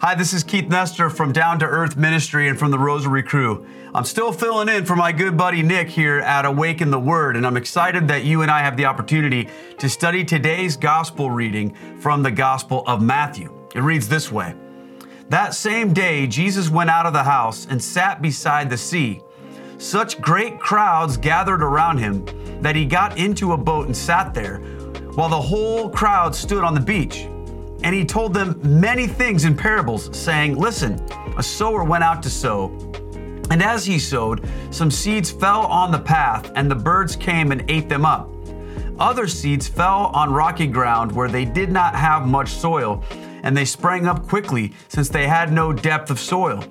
Hi, this is Keith Nester from Down to Earth Ministry and from the Rosary Crew. I'm still filling in for my good buddy Nick here at Awaken the Word, and I'm excited that you and I have the opportunity to study today's gospel reading from the Gospel of Matthew. It reads this way That same day, Jesus went out of the house and sat beside the sea. Such great crowds gathered around him that he got into a boat and sat there, while the whole crowd stood on the beach. And he told them many things in parables, saying, Listen, a sower went out to sow. And as he sowed, some seeds fell on the path, and the birds came and ate them up. Other seeds fell on rocky ground where they did not have much soil, and they sprang up quickly, since they had no depth of soil.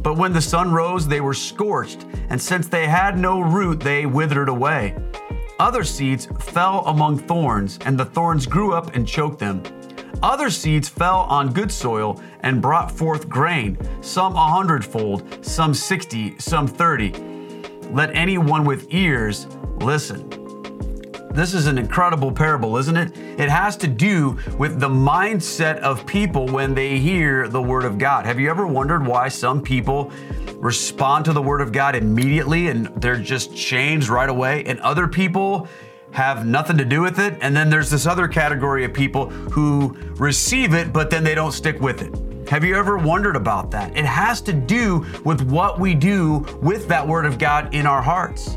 But when the sun rose, they were scorched, and since they had no root, they withered away. Other seeds fell among thorns, and the thorns grew up and choked them. Other seeds fell on good soil and brought forth grain, some a hundredfold, some sixty, some thirty. Let anyone with ears listen. This is an incredible parable, isn't it? It has to do with the mindset of people when they hear the Word of God. Have you ever wondered why some people respond to the Word of God immediately and they're just changed right away, and other people have nothing to do with it. And then there's this other category of people who receive it, but then they don't stick with it. Have you ever wondered about that? It has to do with what we do with that Word of God in our hearts.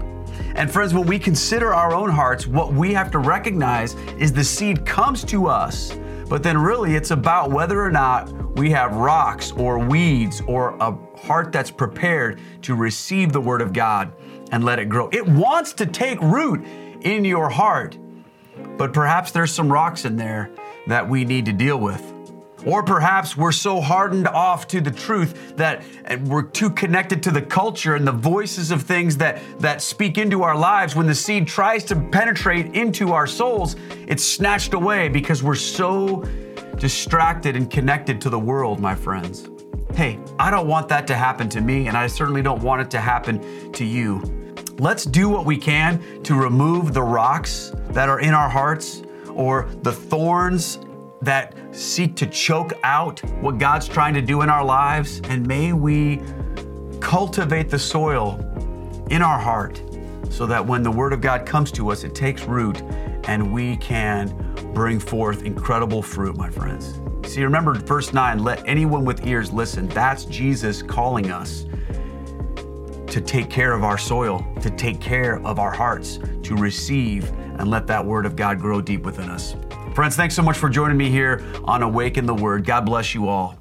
And friends, when we consider our own hearts, what we have to recognize is the seed comes to us, but then really it's about whether or not we have rocks or weeds or a heart that's prepared to receive the Word of God and let it grow. It wants to take root in your heart. But perhaps there's some rocks in there that we need to deal with. Or perhaps we're so hardened off to the truth that we're too connected to the culture and the voices of things that, that speak into our lives. When the seed tries to penetrate into our souls, it's snatched away because we're so distracted and connected to the world, my friends. Hey, I don't want that to happen to me, and I certainly don't want it to happen to you. Let's do what we can to remove the rocks that are in our hearts or the thorns that seek to choke out what God's trying to do in our lives. And may we cultivate the soil in our heart so that when the Word of God comes to us, it takes root and we can bring forth incredible fruit, my friends. See, remember verse 9 let anyone with ears listen. That's Jesus calling us to take care of our soil, to take care of our hearts, to receive and let that word of God grow deep within us. Friends, thanks so much for joining me here on Awaken the Word. God bless you all.